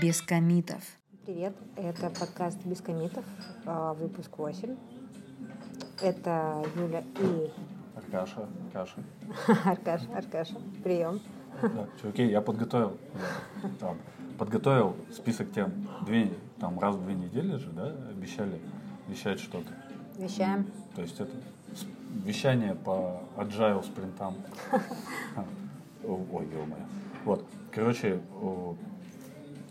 без комитов. Привет, это подкаст «Без комитов», а, выпуск 8. Это Юля и... Аркаша, Аркаша. Аркаш, Аркаша, прием. Да, чуваки, я подготовил, там, подготовил список тем. Две, там, раз в две недели же, да, обещали вещать что-то. Вещаем. То есть это вещание по agile спринтам. Ой, ё Вот, короче,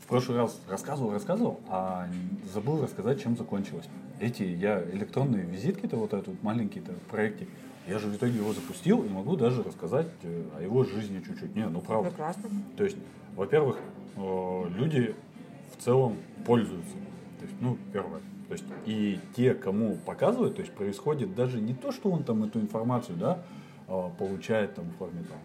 прошлый раз рассказывал, рассказывал, а забыл рассказать, чем закончилось. Эти я электронные визитки-то, вот этот маленький-то проектик, я же в итоге его запустил и могу даже рассказать э, о его жизни чуть-чуть. Не, ну правда. Прекрасно. То есть, во-первых, люди в целом пользуются. То есть, ну, первое. То есть, и те, кому показывают, то есть происходит даже не то, что он там эту информацию, да, а, получает там в форме там,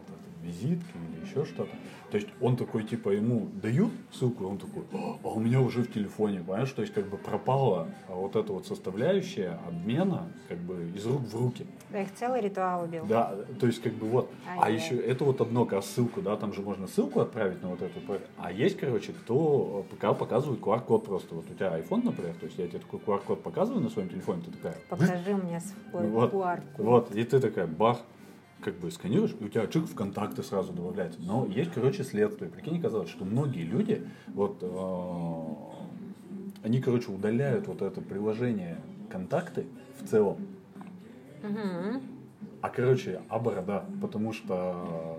визитки или еще что-то. То есть он такой, типа, ему дают ссылку, и он такой, а у меня уже в телефоне, понимаешь? То есть как бы пропала вот эта вот составляющая обмена как бы из рук в руки. Да, их целый ритуал убил. Да, то есть как бы вот. А, а еще это вот одно, как ссылку, да, там же можно ссылку отправить на вот эту. А есть, короче, кто пока показывает QR-код просто. Вот у тебя iPhone, например, то есть я тебе такой QR-код показываю на своем телефоне, ты такая... Покажи мне свой QR-код. Вот, и ты такая, бах, как бы сканируешь, и у тебя чик в контакты сразу добавляется. Но есть, короче, следствие. Прикинь, казалось, что многие люди, вот, э, они, короче, удаляют вот это приложение контакты в целом. Угу. А, короче, а борода, потому что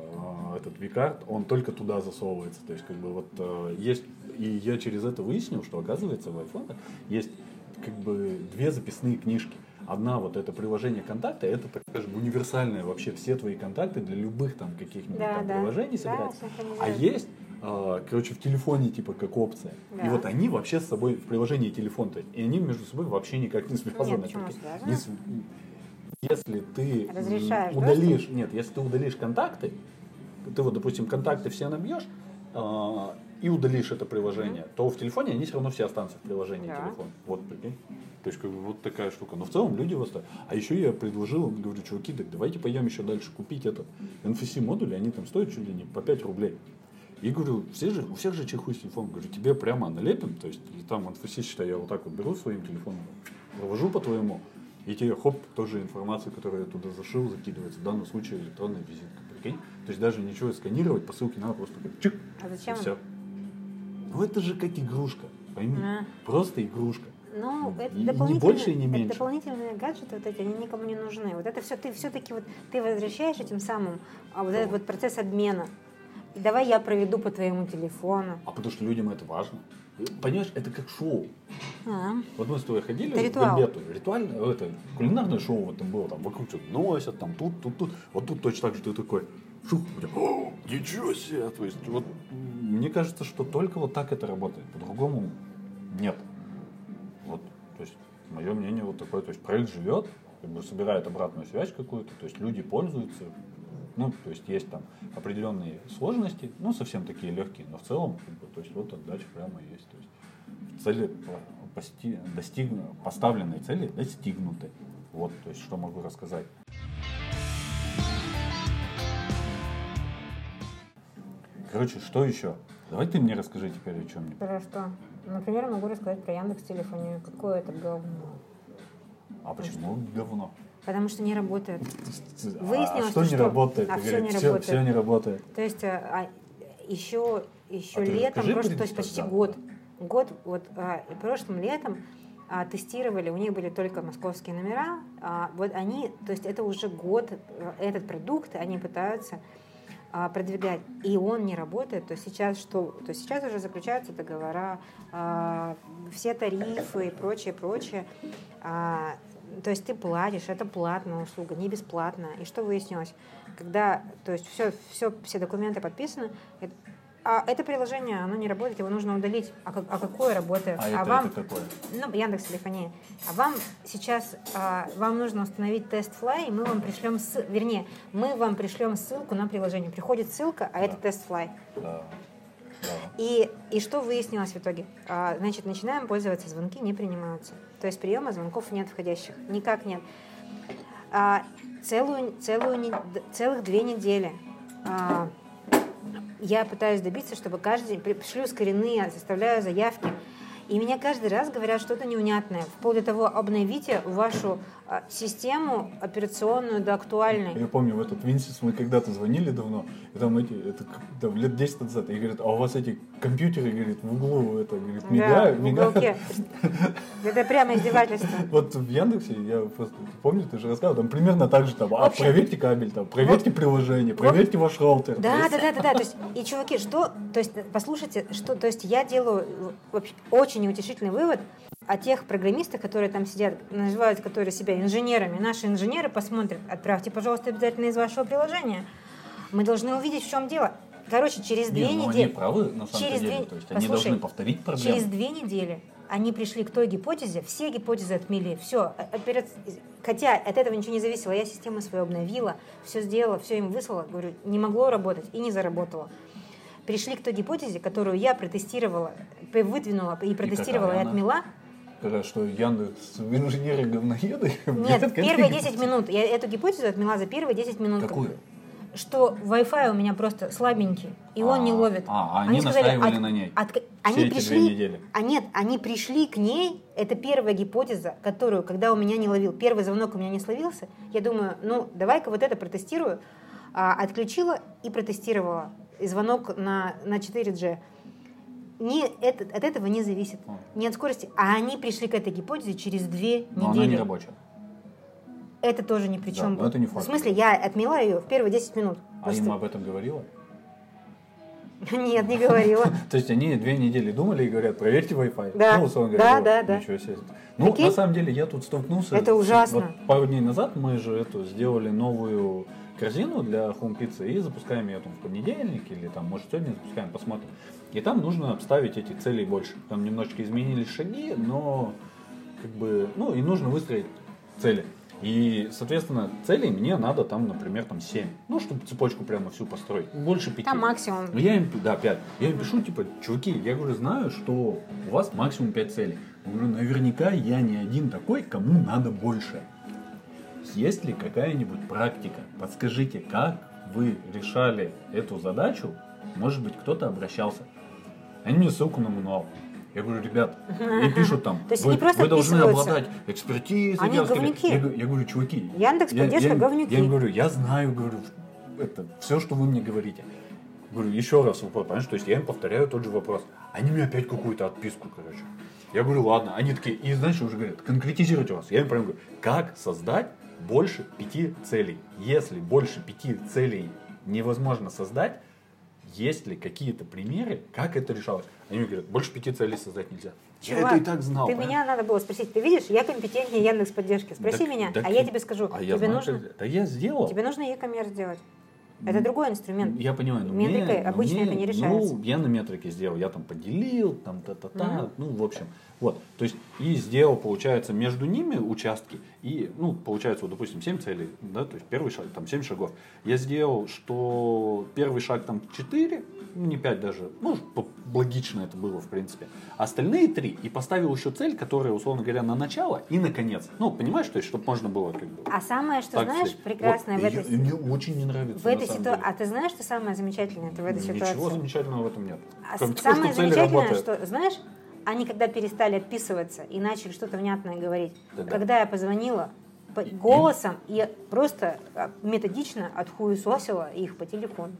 э, этот викард, он только туда засовывается. То есть, как бы, вот э, есть, и я через это выяснил, что, оказывается, в iPhone есть, как бы, две записные книжки. Одна вот это приложение контакта, это, так скажем, универсальное вообще все твои контакты для любых там каких-нибудь да, там да. приложений собирать. Да, а есть а, короче, в телефоне типа как опция. Да. И вот они вообще с собой в приложении телефон, то и они между собой вообще никак не связаны. Нет, связаны? Если ты Разрешаешь, удалишь, да, нет, если ты удалишь контакты, ты вот, допустим, контакты все набьешь, а, и удалишь это приложение, mm-hmm. то в телефоне они все равно все останутся в приложении да. телефон. Вот, прикинь. То есть, как бы, вот такая штука. Но в целом люди восстают. А еще я предложил, говорю, чуваки, так давайте пойдем еще дальше купить это NFC модули, они там стоят чуть ли не по 5 рублей. И говорю, все же, у всех же чехуй с телефоном. Говорю, тебе прямо налепим, то есть и там NFC, считай, я вот так вот беру своим телефоном, провожу по твоему, и тебе хоп, тоже информация, которую я туда зашил, закидывается. В данном случае электронная визитка, прикинь. То есть даже ничего сканировать, по ссылке надо просто как чик, а зачем? и все. Ну это же как игрушка, пойми. А. Просто игрушка. Ну, это и, не больше и не меньше. Дополнительные гаджеты, вот эти, они никому не нужны. Вот это все, ты все-таки вот, ты возвращаешь этим самым а вот этот вот процесс обмена. И давай я проведу по твоему телефону. А потому что людям это важно. Понимаешь, это как шоу. А. Вот мы с тобой ходили это ритуал. в Гамбету. Ритуальное, это кулинарное шоу вот там было, там вокруг что-то носят, там тут, тут, тут. Вот тут точно так же ты такой, шух, о, ничего себе. То есть, вот, мне кажется, что только вот так это работает. По-другому нет. Вот, то есть, мое мнение вот такое. То есть, проект живет, как бы собирает обратную связь какую-то, то есть, люди пользуются. Ну, то есть, есть там определенные сложности, ну, совсем такие легкие, но в целом, как бы, то есть, вот отдача прямо есть. То есть, цели достиг, поставленные цели достигнуты. Вот, то есть, что могу рассказать. Короче, что еще? Давай ты мне расскажи теперь о чем-нибудь. Про что? Например, могу рассказать про Яндекс телефоне. Какое это говно. А почему говно? Потому что не работает. Выяснилось, а что, что не работает? А все не все, работает. Все не работает. То есть а, еще, еще а летом, просто, то есть почти да. год. Год, вот а, прошлым летом а, тестировали, у них были только московские номера, а, вот они, то есть это уже год, э, этот продукт, они пытаются а, продвигать, и он не работает, то сейчас что? То сейчас уже заключаются договора, а, все тарифы и прочее, прочее. А, то есть ты платишь, это платная услуга, не бесплатная. И что выяснилось? Когда, то есть все, все, все документы подписаны, а это приложение, оно не работает, его нужно удалить. А, как, а какое работает? А, а это, вам, это какое? Ну, Яндекс телефония. А вам сейчас, а, вам нужно установить тест Fly, и мы вам пришлем, с, вернее, мы вам пришлем ссылку на приложение. Приходит ссылка, а да. это тест Fly. Да. Да. И, и что выяснилось в итоге? А, значит, начинаем пользоваться, звонки не принимаются. То есть приема звонков нет входящих. Никак нет. А, целую, целую, целых две недели а, я пытаюсь добиться, чтобы каждый день шлю скоренные, составляю заявки, и меня каждый раз говорят что-то неунятное, вплоть до того, обновите вашу систему операционную до актуальной. Я помню, в этот Винсис мы когда-то звонили давно, и там эти, это там, лет 10 назад, и говорят, а у вас эти компьютеры, говорит, в углу, это, говорит, мигают, да, мигают. Это прямо издевательство. Вот в Яндексе, я просто, помню, ты же рассказывал, там примерно так же, там, а проверьте кабель, там, проверьте приложение, проверьте ваш роутер. Да, да, да, да, да, то есть, и, чуваки, что, то есть, послушайте, что, то есть, я делаю вообще очень неутешительный вывод о тех программистах, которые там сидят, называют, которые себя инженерами. Наши инженеры посмотрят, отправьте, пожалуйста, обязательно из вашего приложения. Мы должны увидеть, в чем дело. Короче, через две ну, недели... они правы, на самом через деле, две- то есть они Послушай, должны повторить проблему. Через две недели они пришли к той гипотезе, все гипотезы отмели, все. Хотя от этого ничего не зависело, я систему свою обновила, все сделала, все им выслала, говорю, не могло работать и не заработало. Пришли к той гипотезе, которую я протестировала, выдвинула и протестировала и какая она? Когда что Яндекс инженеры говноеды? Нет, первые какие? 10 минут. Я эту гипотезу отмела за первые 10 минут. Какую? Что Wi-Fi у меня просто слабенький, и он не А, ловит. а, они настаивали на ней от- они пришли, недели. А нет, они пришли к ней, это первая гипотеза, которую, когда у меня не ловил, первый звонок у меня не словился, я думаю, ну, давай-ка вот это протестирую. А, отключила и протестировала. И звонок на, на 4G. Не, это, от этого не зависит. Не от скорости. А они пришли к этой гипотезе через две Но недели. она не рабочая. Это тоже ни при Да, чем. но это не факт. В смысле, я отмела ее в первые 10 минут. А Просто- им об этом говорила? Нет, не говорила. То есть они две недели думали и говорят, проверьте Wi-Fi. Да. Ну, условно Да, говоря, да, да. Ничего себе. Ну, Прикинь? на самом деле, я тут столкнулся. Это ужасно. вот пару дней назад мы же эту сделали новую корзину для Home Pizza и запускаем ее там в понедельник или там, может, сегодня запускаем, посмотрим. И там нужно обставить эти цели больше. Там немножечко изменились шаги, но как бы, ну, и нужно выстроить цели. И, соответственно, целей мне надо там, например, там 7. Ну, чтобы цепочку прямо всю построить. Больше пяти. Там максимум. Ну, я им, да, 5. Я им пишу, типа, чуваки, я говорю, знаю, что у вас максимум 5 целей. Я говорю, наверняка я не один такой, кому надо больше. Есть ли какая-нибудь практика? Подскажите, как вы решали эту задачу? Может быть, кто-то обращался. Они мне ссылку на мануал. Я говорю, ребят, и пишут там, вы, вы должны обладать экспертизой. Они я говнюки. Я, говорю- я говорю, чуваки. Яндекс я- поддержка я, говнюки. Я им говорю, я знаю, говорю, это все, что вы мне говорите. Говорю, еще раз вопрос, понимаешь, то есть я им повторяю тот же вопрос. Они мне опять какую-то отписку, короче. Я говорю, ладно. Они такие, и знаешь, уже говорят, конкретизируйте вас. Я им прям говорю, как создать больше пяти целей? Если больше пяти целей невозможно создать, есть ли какие-то примеры, как это решалось? Они мне говорят, больше пяти целей создать нельзя. я Чувак, это и так знал. Ты понимаешь? меня надо было спросить. Ты видишь, я компетентнее Яндекс поддержки. Спроси Так- меня, так а я тебе скажу. А я тебе знаю, нужно, как- Да я сделал. тебе нужно e-commerce сделать. Это другой инструмент. Я понимаю, но Метрикой мне, но обычно мне- это не решается. Ну, я на метрике сделал, я там поделил, там та-та-та, Мгм. ну, в общем, вот. То есть, и сделал, получается, между ними участки, и, ну, получается, вот, допустим, 7 целей, да, то есть, первый шаг, там, 7 шагов. Я сделал, что первый шаг там 4, ну, не 5 даже, ну, логично это было, в принципе. Остальные 3, и поставил еще цель, которая, условно говоря, на начало и на конец. Ну, понимаешь, то есть, чтобы можно было, как бы, А самое, что знаешь, сказать. прекрасное Вот, в этой, Мне очень не нравится, в этой ситуации... А ты знаешь, что самое замечательное в этой Ничего ситуации? замечательного в этом нет. А Кроме того, самое что цель замечательное, что, знаешь, они когда перестали отписываться и начали что-то внятное говорить, Да-да. когда я позвонила по- голосом и просто а, методично отхуесосила их по телефону.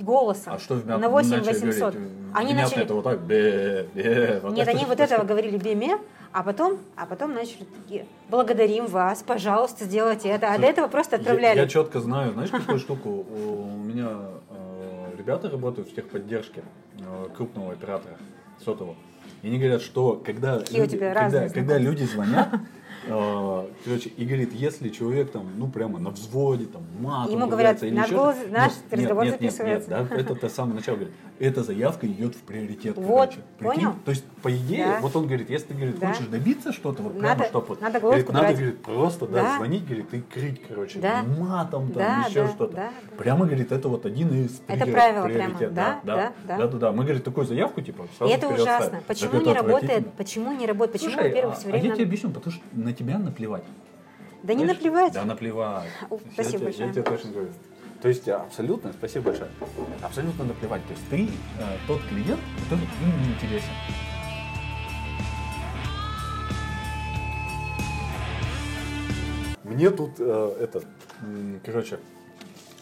Голосом. А что в мят- на 8 начали 800. говорить? Они Внятно начали... это вот так, бе, бе, вот Нет, так. они вот этого говорили беме, а потом, а потом начали такие, благодарим вас, пожалуйста, сделайте это. А до этого просто отправляли. Я, я четко знаю, знаешь, какую штуку? У меня э, ребята работают в техподдержке э, крупного оператора сотового. И они говорят, что когда, Какие люди, когда, когда люди звонят, короче, и говорит, если человек там, ну прямо на взводе, там, матом Ему говорят, или наш еще голос- наш нет, разговор нет, нет, нет, да, это то с самого начала говорит, эта заявка идет в приоритет. Вот, короче. Прикинь? понял? То есть, по идее, Да. вот он говорит, если ты говорит, Да. хочешь добиться что-то, вот прямо, Надо- чтоб вот, надо говорит, надо, говорит, просто, да, Да. звонить, говорит, и крыть, короче, Да. матом, там, Да, еще да, что-то. да, да. Прямо, говорит, это вот один из Это правило приоритет, прямо, да, да, да, да. да, да, да. Мы, говорит, такую заявку, типа, И сразу это вперед ужасно. Почему не это работает? Почему не работает? Почему, во-первых, а, все а я время... тебе объясню, потому что на тебя наплевать. Да не Знаешь? наплевать. Да наплевать. О, Я спасибо тебе- большое. Я тебе точно говорю. То есть абсолютно, спасибо большое, абсолютно наплевать. То есть ты э, тот клиент, который им не интересен. Мне тут э, этот, м, короче,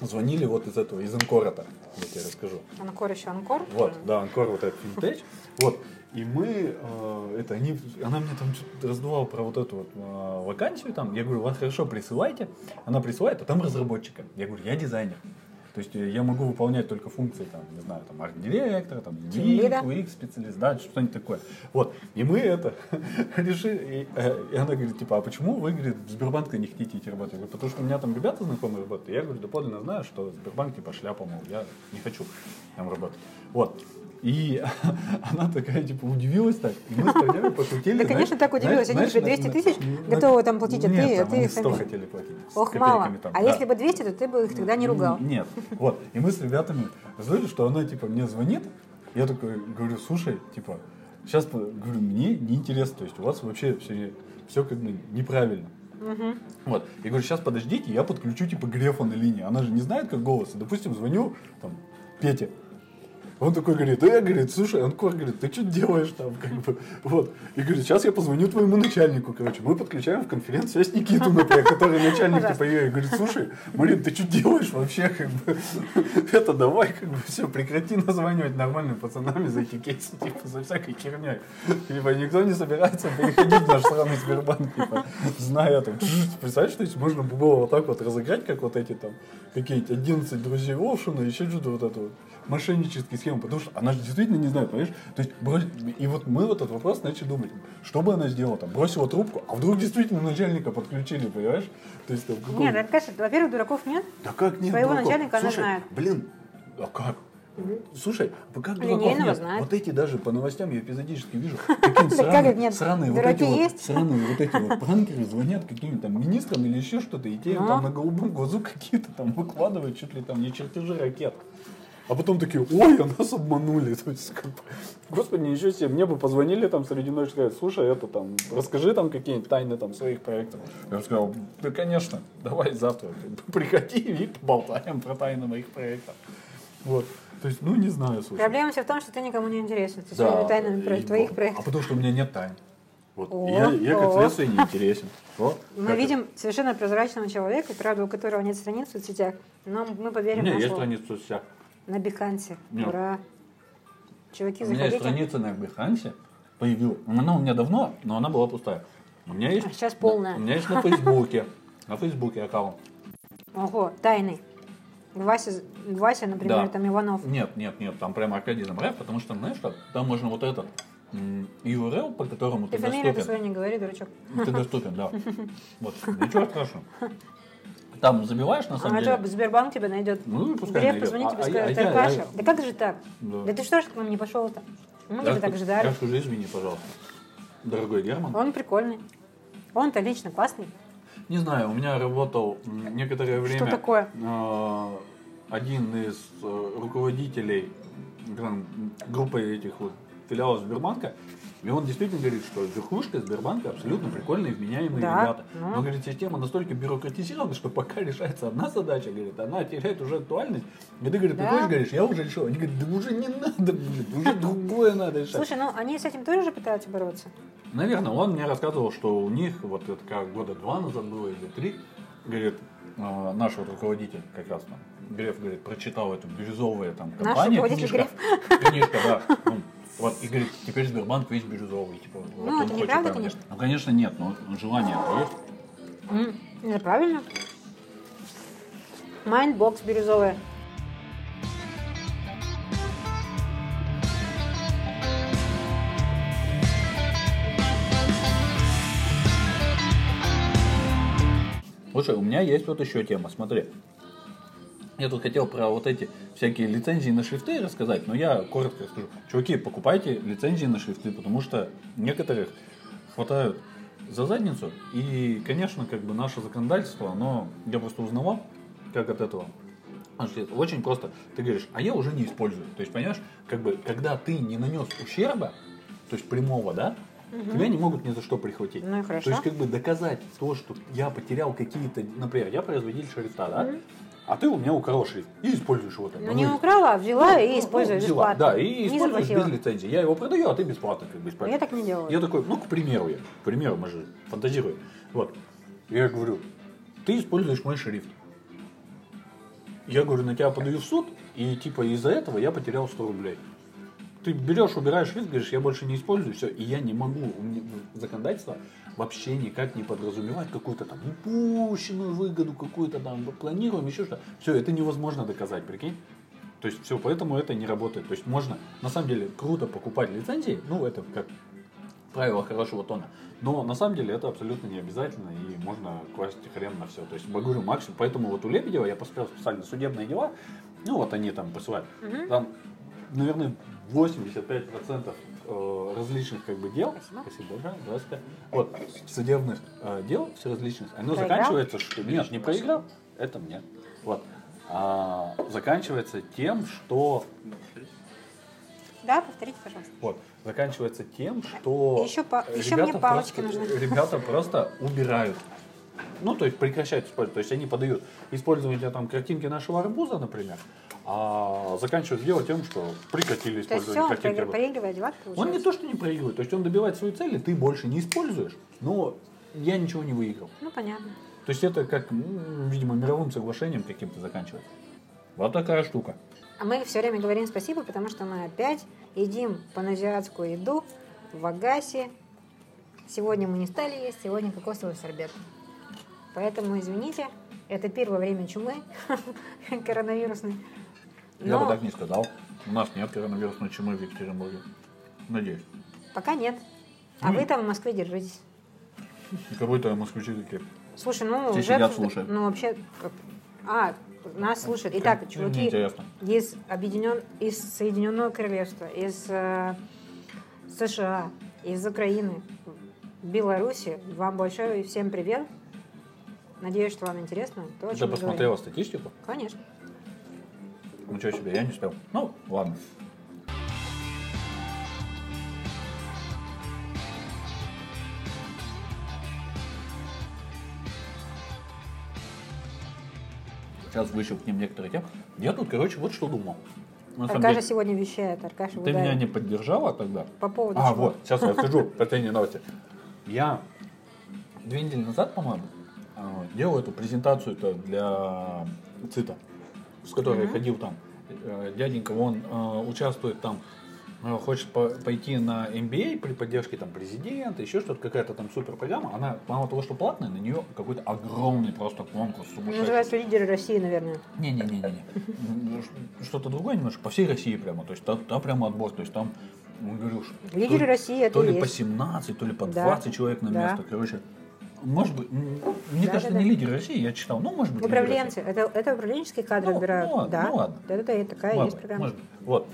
звонили вот из этого, из Анкора-то, я тебе расскажу. Анкор еще Анкор. Вот, да, Анкор, вот этот финтеч. Вот. И мы, э, это, они, она мне там что-то раздувала про вот эту вот э, вакансию там. Я говорю, вас хорошо присылайте. Она присылает, а там разработчика. Я говорю, я дизайнер. То есть э, я могу выполнять только функции, там, не знаю, там, арт-директора, там. UX, специалист, да, что-нибудь такое. Вот. И мы это решили, и, э, и она говорит, типа, а почему вы, говорит, в Сбербанк не хотите идти работать? Я говорю, потому что у меня там ребята знакомые работают. Я говорю, доподлинно знаю, что Сбербанк, типа, шляпа, мол, я не хочу там работать. Вот. И она такая, типа, удивилась так. И мы с Таней пошутили. Да, конечно, так удивилась. Они же на- 200 на- тысяч готовы там платить, а Нет, ты- ты они их 100 там- хотели платить. Ох, мало. А если бы 200, то ты бы их тогда не ругал. Нет. Вот. И мы с ребятами знаете, что она типа мне звонит. Я такой говорю, слушай, типа, сейчас говорю, мне неинтересно. То есть у вас вообще все, все как бы неправильно. Вот. Я говорю, сейчас подождите, я подключу типа Грефа на линии. Она же не знает, как голос. Допустим, звоню там Пете. Он такой говорит, да я, говорит, слушай, Анкор, говорит, ты что делаешь там, как бы, вот. И говорит, сейчас я позвоню твоему начальнику, короче. Мы подключаем в конференц-связь Никиту, например, который начальник типа ее, и говорит, слушай, Марин, ты что делаешь вообще, как бы, это давай, как бы, все, прекрати названивать нормальными пацанами за эти кейсы, типа, за всякой херней. Типа, никто не собирается переходить в наш сраный Сбербанк, типа, зная там, представляешь, что если можно было вот так вот разыграть, как вот эти там, какие-то 11 друзей Оушена, еще что-то вот это вот, мошеннические схемы, потому что она же действительно не знает, понимаешь? То есть, и вот мы вот этот вопрос начали думать, что бы она сделала, там, бросила трубку, а вдруг действительно начальника подключили, понимаешь? То есть, там, какой- Нет, это, конечно, во-первых, дураков нет. да как нет Своего дураков? начальника она Слушай, знает. блин, а как? Слушай, а как дураков нет? знает. Вот эти даже по новостям я эпизодически вижу. Какие сраные, вот эти вот, сраные вот эти вот пранкеры звонят каким-то там министрам или еще что-то, и те им Ну. там на голубом глазу какие-то там выкладывают чуть ли там не чертежи ракет. А потом такие, ой, а нас обманули. То есть, как господи, ничего себе, мне бы позвонили там среди ночи, сказать, слушай, это там, расскажи там какие-нибудь тайны там своих проектов. Я бы сказал, да, конечно, давай завтра приходи и поболтаем про тайны моих проектов. Вот. То есть, ну, не знаю, слушай. Проблема вся в том, что ты никому не интересен. Ты Да, своими тайнами про и- твоих А проектов. потому что у меня нет тайн. Вот. О, я, я, как следствие, не интересен. О, Мы видим совершенно прозрачного человека, правда, у которого нет страниц в соцсетях, но мы это? поверим У меня есть страница в соцсетях. На Бихансе. Нет. Ура. Чуваки, У меня есть заходите. страница на Behance, появилась. Она у меня давно, но она была пустая. У меня есть. А сейчас полная. У меня есть на Фейсбуке. На Фейсбуке аккаунт. Ого, тайный. Вася, Вася, например, Да. там Иванов. Нет, нет, нет, там прямо Аркадий Замраев, потому что, знаешь что, там можно вот этот URL, по которому Ты ты, фамилию ты доступен. свою не говори, дурачок. Ты доступен, да. Вот, ничего страшного. Там забиваешь, на самом А деле. что, Сбербанк тебя найдет? Ну, и пускай Греф позвонит А- тебе а скажет, Аркаша, да как же так? Да. Ты что ж к нам не пошел-то? Мы тебя так ждали. Я скажу, извини, пожалуйста. Дорогой Герман. Он прикольный. Он-то лично классный. Не знаю, у меня работал некоторое время такое? э, один из э, руководителей гран- группы этих вот филиалов Сбербанка, и он действительно говорит, что верхушка Сбербанка абсолютно прикольные, вменяемые Да, ребята. ну. Но, говорит, система настолько бюрократизирована, что пока решается одна задача, говорит, она теряет уже актуальность. И ты, говорит, Да. приходишь, говоришь, я уже решил. Они говорят, да уже не надо, блин, уже другое надо решать. Слушай, ну они с этим тоже же пытаются бороться. Наверное, он мне рассказывал, что у них, вот это как года два назад было или три, говорит, э, наш вот руководитель как раз там, Греф, говорит, прочитал эту бирюзовую там Наш компания, руководитель книжка, книжка, да, ну, вот, и говорит, теперь Сбербанк весь бирюзовый, типа, вот Ну, он это хочет неправда, конечно. Ну, конечно, нет, но желание есть. М, Это правильно. Mindbox бирюзовая. Слушай, у меня есть вот еще тема, смотри. Я тут хотел про вот эти всякие лицензии на шрифты рассказать, но я коротко скажу. Чуваки, покупайте лицензии на шрифты, потому что некоторых хватают за задницу. И, конечно, как бы наше законодательство, оно, я просто узнавал, как от этого. Очень просто. Ты говоришь, а я уже не использую. То есть, понимаешь, как бы, когда ты не нанес ущерба, то есть прямого, да, тебя не могут ни за что прихватить. Ну и хорошо. То есть, как бы доказать то, что я потерял какие-то, например, я производитель шрифта, да, А ты у меня украл шрифт и используешь его там. Ну не украла, а взяла и используешь взяла, бесплатно. Да, и Не используешь заплатила. без лицензии. Я его продаю, а ты бесплатно как бы используешь. Я так не делаю. Я такой, ну, к примеру, я, к примеру, мы же фантазируем. Вот. Я говорю, ты используешь мой шрифт. Я говорю, на тебя подаю в суд, и типа из-за этого я потерял 100 рублей. Ты берешь, убираешь шрифт, говоришь, я больше не использую, все, и я не могу, законодательство вообще никак не подразумевает какую-то там упущенную выгоду, какую-то там планируем, еще что. Все, это невозможно доказать, прикинь. То есть все, поэтому это не работает. То есть можно, на самом деле, круто покупать лицензии, ну это как правило хорошего тона. Но на самом деле это абсолютно не обязательно и можно класть хрен на все. То есть говорю максимум. Поэтому вот у Лебедева я посмотрел специально судебные дела. Ну вот они там посылают. Там, наверное, 85% э, различных как бы дел. Спасибо. большое. Здравствуйте. Вот, судебных э, дел все различных. Оно Проиграл? заканчивается, что нет, не проиграл. Это мне. Вот. А, заканчивается тем, что Да, повторите, пожалуйста. вот. Заканчивается тем, что Еще па- еще мне палочки просто, нужны. Ребята просто убирают. Ну, то есть прекращают использовать. То есть они подают использование там картинки нашего арбуза, например, а заканчивают дело тем, что прекратили То есть он проигрывает дела, Он не то, что не проигрывает, то есть он добивает свою цель, и ты больше не используешь, но я ничего не выиграл. Ну, понятно. То есть это как, видимо, мировым соглашением каким-то заканчивается. Вот такая штука. А мы все время говорим спасибо, потому что мы опять едим паназиатскую еду в Агасе. Сегодня мы не стали есть, сегодня кокосовый сорбет. Поэтому извините, это первое время чумы коронавирусной. Я бы Но так не сказал. У нас нет коронавирусной чумы в Екатеринбурге. Надеюсь. пока нет. А Ну, вы там в Москве держитесь. И Какой-то москвичи такие. Слушай, ну Все уже... сидят, слушают. Ну вообще... как- А, нас слушают. Итак, чуваки Неинтересно. из, объединен... из Соединенного Королевства, из э, США, из Украины, Беларуси. Вам большой всем привет. Надеюсь, что вам интересно. То, Ты посмотрела говорим. статистику? Конечно. Ничего себе, я не успел. Ну, ладно. Сейчас выщелкнем некоторые темы. Я тут, короче, вот что думал. На Аркаша деле, сегодня вещает. Аркаша ты меня не поддержала тогда? По поводу А, чего? вот, сейчас я скажу последние новости. Я две недели назад, по-моему, э, делал эту презентацию для ЦИТа, с которой Мгм. ходил там. Э, Дяденька, он э, участвует там, э, хочет по- пойти на MBA при поддержке там президента, еще что-то, какая-то там супер программа. Она, мало того, что платная, на нее какой-то огромный просто конкурс сумасшедший. Называется лидеры России, наверное. Не-не-не-не. Что-то другое немножко. По всей России прямо. То есть там, там прямо отбор. То есть там, ну, говорю, что Лидеры то, России это то ли по есть. 17, то ли по Да. 20 человек на Да. место. Короче, может быть, мне Да, кажется, да, не да. лидеры России, я читал. Ну, может быть, Управленцы. Это, это управленческие кадры Ну, отбирают. ну ладно, да. ну ладно. Да, да, да, такая Ладно, есть программа. может быть. Вот.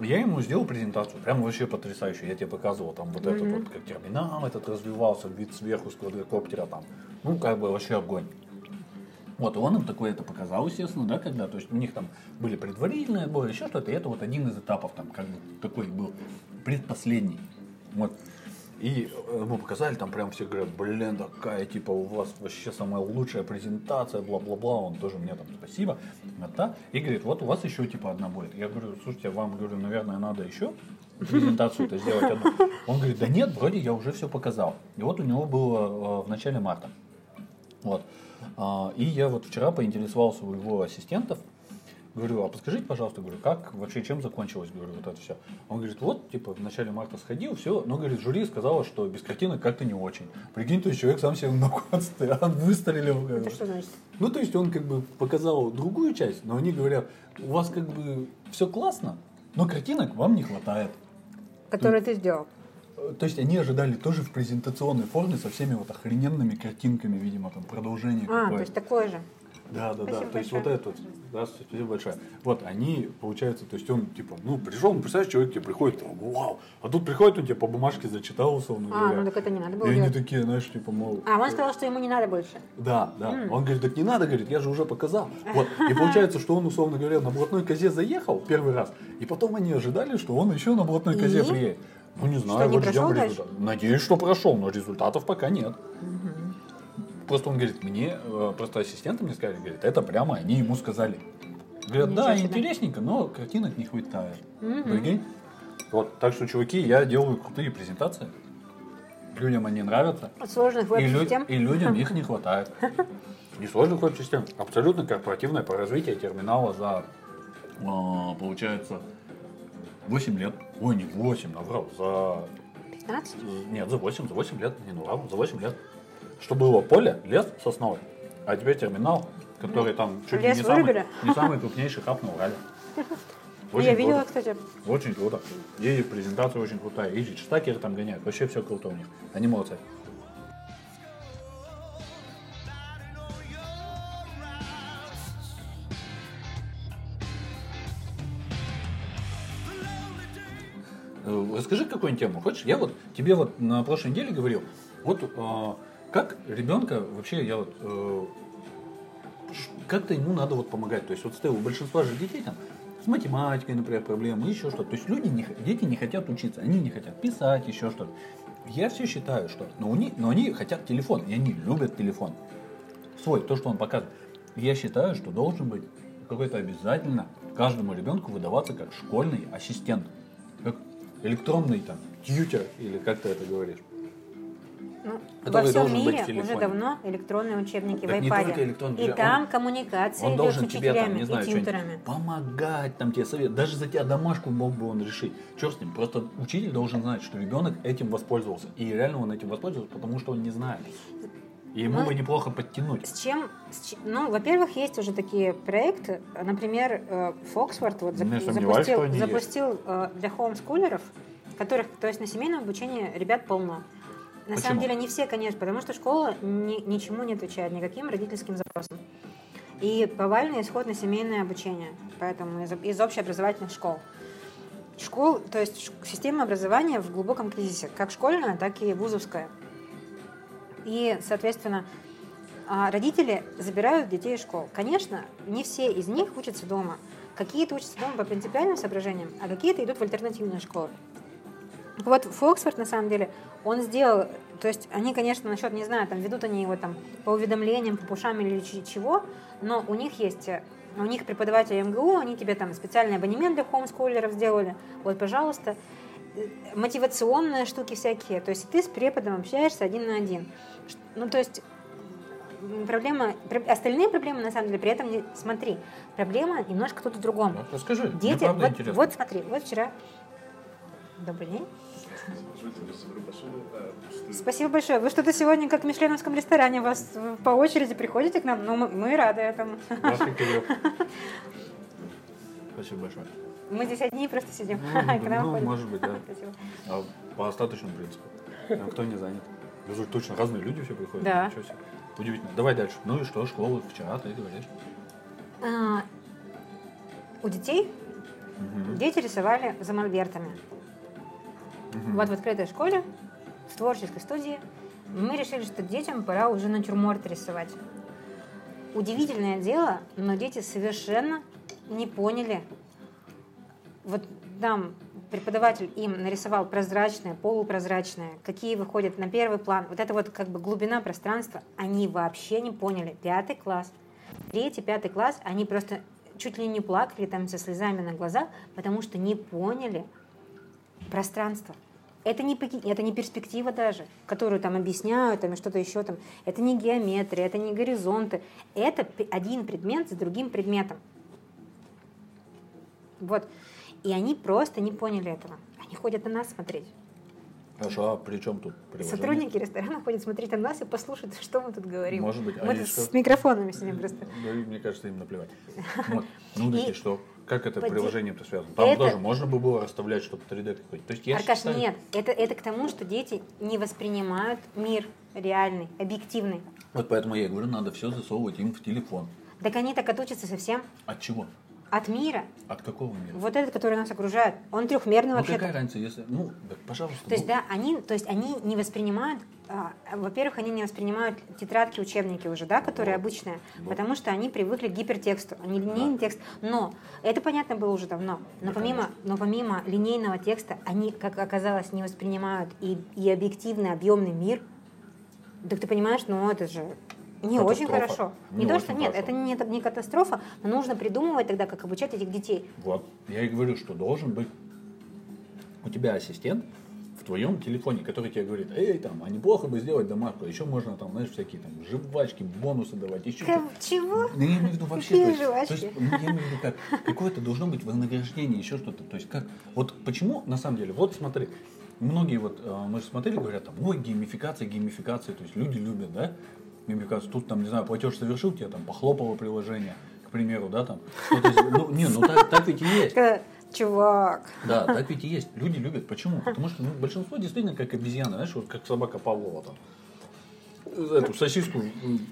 Я ему сделал презентацию, прям вообще потрясающую. Я тебе показывал там вот этот вот, как терминал этот развивался, вид сверху с квадрокоптера там. Ну, как бы вообще огонь. Вот, и он им такое это показал, естественно, да, когда, то есть у них там были предварительные отборы, еще что-то, и это вот один из этапов, там, как бы такой был предпоследний. Вот. И э, ему показали, там прям все говорят, блин, такая, типа, у вас вообще самая лучшая презентация, бла-бла-бла, он тоже мне там спасибо, да. и говорит, вот у вас еще, типа, одна будет. Я говорю, слушайте, вам, говорю, наверное, надо еще презентацию-то сделать одну. Он говорит, да нет, вроде я уже все показал. И вот у него было э, в начале марта. Вот. А, И я вот вчера поинтересовался у его ассистентов, говорю, а подскажите, пожалуйста, говорю, как вообще, чем закончилось, говорю, вот это все. Он говорит, вот, типа, в начале марта сходил, все, но, говорит, жюри сказала, что без картинок как-то не очень. Прикинь, то есть человек сам себе ногу отстрелил, выстрелил. Это что значит? Ну, то есть он как бы показал другую часть, но они говорят, у вас как бы все классно, но картинок вам не хватает. Который ты сделал. Э, То есть они ожидали тоже в презентационной форме со всеми вот охрененными картинками, видимо, там продолжение А, то какое-то. есть такое же. Да, да, да. То есть вот это вот. Да, спасибо большое. Вот они, получается, то есть он типа, ну, пришел, ну, представляешь, человек тебе приходит, вау, а тут приходит, он тебе по бумажке зачитал, условно А, говоря. ну так это не надо было И они делать. такие, знаешь, типа, мол, А, он сказал, что ему не надо больше. да, да. Он говорит, так не надо, говорит, я же уже показал. Вот. И получается, что он, условно говоря, на блатной козе заехал первый раз, и потом они ожидали, что он еще на блатной козе приедет. Ну, не знаю, Что, не вот ждем прошел результат. Надеюсь, что прошел, но результатов пока нет. Просто он говорит, мне, э, просто ассистенты мне сказали, говорит, это прямо они ему сказали. Говорят, Ничего да, себе. интересненько, но картинок не хватает. Прикинь? Вот, так что, чуваки, я делаю крутые презентации. Людям они нравятся. Сложных И, лю- веб-систем. и людям их не хватает. Несложных веб-систем. Абсолютно корпоративное по развитию терминала за, а, получается, 8 лет. Ой, не 8, наврал. За 15? нет, за 8, за 8 лет, не наврал, за 8 лет. Что было поле, лес сосновый, а теперь терминал, который там чуть ли не самый, не самый крупнейший хаб на Урале. Очень Я видела, круто. кстати. Очень круто. И презентация очень крутая. И штакеры там гоняют. Вообще все круто у них. Они молодцы. Э, Расскажи какую-нибудь тему. Хочешь? Я вот тебе вот на прошлой неделе говорил, вот э, как ребенка вообще я вот э, как-то ему надо вот помогать. То есть вот у большинства же детей там с математикой, например, проблемы, еще что-то. То есть люди, не, дети не хотят учиться, они не хотят писать, еще что-то. Я все считаю, что... Но, у них, но они хотят телефон, и они любят телефон. Свой, то, что он показывает. Я считаю, что должен быть какой-то обязательно каждому ребенку выдаваться как школьный ассистент. Как электронный там тьютер, или как ты это говоришь. Ну, во всем мире уже давно электронные учебники Так в iPad. И там коммуникация Он идет должен с тебе там, учителями не знаю, и тьютерами. помогать, там тебе совет. Даже за тебя домашку мог бы он решить. Черт с ним. Просто учитель должен знать, что ребенок этим воспользовался. И реально он этим воспользовался, потому что он не знает. И ему Ну, бы неплохо подтянуть. С чем, с чем- ну, во-первых, есть уже такие проекты, например, э, Фоксфорд вот зап- запустил, запустил э, для хоумскулеров, которых, то есть на семейном обучении ребят полно. На самом деле не все, конечно, потому что школа ни- ничему не отвечает, никаким родительским запросам. И повальный исход на семейное обучение, поэтому из, из общеобразовательных школ. Школ, то есть система образования в глубоком кризисе, как школьная, так и вузовская. И, соответственно, а, родители забирают детей из школ. Конечно, не все из них учатся дома. Какие-то учатся дома по принципиальным соображениям, а какие-то идут в альтернативные школы. Вот Фоксфорд, на самом деле, он сделал, то есть они, конечно, насчет, не знаю, там ведут они его там по уведомлениям, по пушам или чего, но у них есть, э, у них преподаватели МГУ, они тебе там специальный абонемент для хоумскулеров сделали, вот, пожалуйста, Э, мотивационные штуки всякие, то есть ты с преподом общаешься один на один. Ну, то есть проблема, пр- остальные проблемы, на самом деле, при этом, не, смотри, проблема немножко в другом. Ну, Расскажи, Дети, вот, интересно. вот смотри, вот вчера. Добрый день. Спасибо большое. Вы что-то сегодня как в мишленовском ресторане, вас по очереди приходите к нам, но мы, мы рады этому. Спасибо большое. Мы здесь одни просто сидим, Ну, к нам ну, может быть, да. Спасибо. А по остаточному принципу. А кто не занят? Тут точно разные люди все приходят. Да. Ничего себе. Удивительно. Давай дальше. Ну и что, школы вчера, ты говоришь. А, У детей Мгм. дети рисовали за мольбертами. Мгм. Вот в открытой школе, в творческой студии, мы решили, что детям пора уже натюрморт рисовать. Удивительное дело, но дети совершенно не поняли. Вот там преподаватель им нарисовал прозрачное, полупрозрачное, какие выходят на первый план. Вот это вот как бы глубина пространства, они вообще не поняли. Пятый класс, третий, пятый класс, они просто чуть ли не плакали там со слезами на глазах, потому что не поняли пространство. Это не, это не перспектива даже, которую там объясняют, там, и что-то еще там. Это не геометрия, это не горизонты. Это один предмет за другим предметом. Вот. И они просто не поняли этого. Они ходят на нас смотреть. Хорошо, а при чем тут приложение? Сотрудники ресторана ходят смотреть на нас и послушать, что мы тут говорим. Может быть, а Мы они тут что? с микрофонами сидим просто. И мне кажется, им наплевать. Вот. Ну, да И- что? Как это Поди- приложение-то связано? Там Это- тоже можно бы было расставлять что-то 3D какое-то. То есть я Аркаш, считаю- нет, это, это к тому, что дети не воспринимают мир реальный, объективный. Вот поэтому я и говорю, надо все засовывать им в телефон. Так они так отучатся совсем От чего? От мира. От какого мира? Вот этот, который нас окружает, он трехмерный ну вообще-то. какая разница, если... Ну, да, пожалуйста. То есть, ну, да, они, то есть они не воспринимают, а, во-первых, они не воспринимают тетрадки, учебники уже, да, которые Вот. обычные, Вот. потому что они привыкли к гипертексту, а не линейный текст. Но это понятно было уже давно. Но Да, помимо, конечно. но помимо линейного текста, они, как оказалось, не воспринимают и, и объективный, объемный мир. Так ты понимаешь, ну это же не очень хорошо. Не Не, то, что нет, хорошо. это не, это не катастрофа, но нужно придумывать тогда, как обучать этих детей. Вот. Я и говорю, что должен быть у тебя ассистент в твоем телефоне, который тебе говорит, эй, там, а неплохо бы сделать домашку, еще можно там, знаешь, всякие там жвачки, бонусы давать, еще Как- Чего? Ну, я имею в виду вообще, Какие то есть, жвачки? то есть, ну, я имею в виду как, какое-то должно быть вознаграждение, еще что-то, то есть как, вот почему, на самом деле, вот смотри, многие вот, э, мы же смотрели, говорят там, ой, геймификация, геймификация, то есть люди любят, да, геймификацию, тут там, не знаю, платеж совершил, тебе там похлопало приложение, к примеру, да, там, ну, есть, ну, не, ну так, так ведь и есть. Чувак. Да, так ведь и есть. Люди любят. Почему? Потому что ну, большинство действительно как обезьяны, знаешь, вот как собака Павлова там. Эту сосиску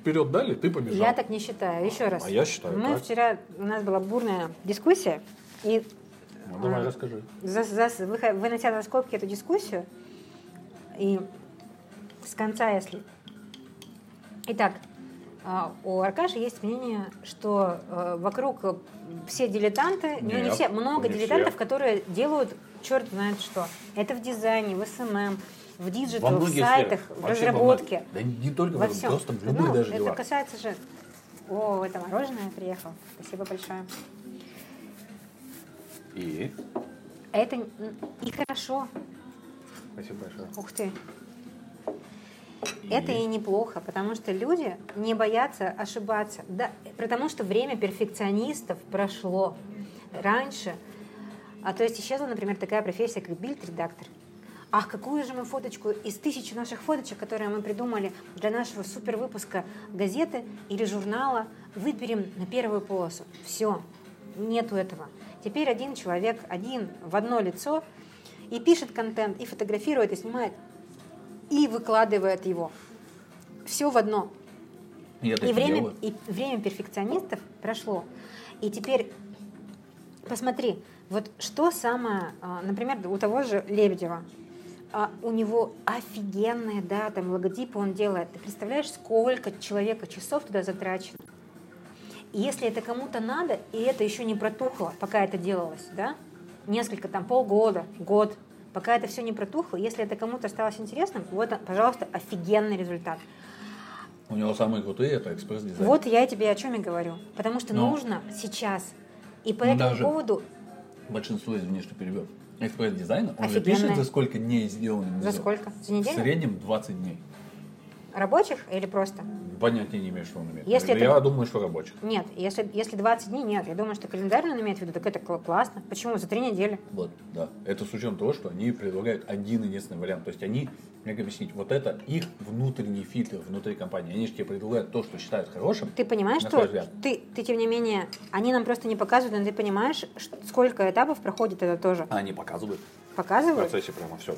вперед дали, ты побежал. Я так не считаю. Еще раз. А я считаю Мы так. вчера, у нас была бурная дискуссия, и Ну, давай расскажи. за- за- выхо- вынося на скобки эту дискуссию, и с конца, если... Итак, а, у Аркаши есть мнение, что э, вокруг все дилетанты, ну не Нет, все, много не дилетантов, все. которые делают черт знает что. Это в дизайне, в СММ, в диджитал, в сайтах, в разработке. Да не только в Во этом, всем. просто в любых Ну, даже это делах. касается же... О, это мороженое приехал. Спасибо большое. И? Это и хорошо. Спасибо большое. Ух ты. Это и неплохо, потому что люди не боятся ошибаться. Да, потому что время перфекционистов прошло. Раньше, а то есть исчезла, например, такая профессия, как бильд-редактор. Ах, какую же мы фоточку из тысячи наших фоточек, которые мы придумали для нашего супер выпуска газеты или журнала, выберем на первую полосу. Все, нету этого. Теперь один человек, один в одно лицо и пишет контент, и фотографирует, и снимает, и выкладывает его. Все в одно. Я И время, делаю. и время перфекционистов прошло. И теперь посмотри, вот что самое, а, например, у того же Лебедева, а, у него офигенные, да, там логотипы он делает. Ты представляешь, сколько человека часов туда затрачено? И если это кому-то надо, и это еще не протухло, пока это делалось, да, несколько там, полгода, год, пока это все не протухло, если это кому-то осталось интересным, вот, пожалуйста, офигенный результат. У него самые крутые это экспресс-дизайн. Вот я тебе о чем и говорю. Потому что Но- нужно сейчас. И по Ну, этому поводу Большинство, извини, что перебил. Экспресс-дизайна, он же пишет за сколько дней сделанным. за дизайн. сколько? За В неделю? среднем 20 дней. Рабочих или просто? Понятия не имею, что он имеет. Если я это- думаю, что рабочих. Нет, если, если 20 дней, нет. Я думаю, что календарно он имеет в виду, так это кл- классно. Почему? За три недели. Вот, да. Это с учетом того, что они предлагают один единственный вариант. То есть они, как объяснить, вот это их внутренний фильтр внутри компании. Они же тебе предлагают то, что считают хорошим. Ты понимаешь, что ты, ты, тем не менее, они нам просто не показывают, но ты понимаешь, сколько этапов проходит это тоже. Они показывают. В Показывают? процессе прямо все.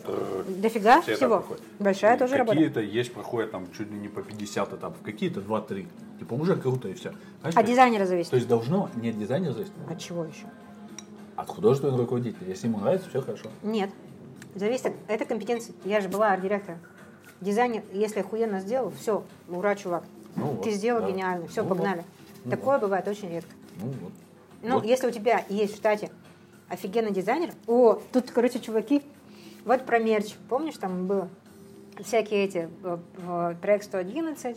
Дофига Все всего. проходят. Большая тоже работа. Какие-то есть, проходят там чуть ли не по 50 этапов, какие-то 2-3. Типа уже круто и все. От дизайнера зависит. То есть должно не от дизайнера зависеть, От чего еще? от художественного руководителя. Если ему нравится, все хорошо. Нет. Зависит от... Это компетенция. Я же была арт-директором. Дизайнер, если охуенно сделал, все, ура, чувак. Ну вот, Ты сделал да. гениально, все, Ну погнали. вот. Ну Такое бывает очень редко. Ну вот. Ну, Вот. если у тебя есть в штате офигенный дизайнер, о, тут, короче, чуваки, вот про мерч, помнишь, там было всякие эти, э, э, проект 111,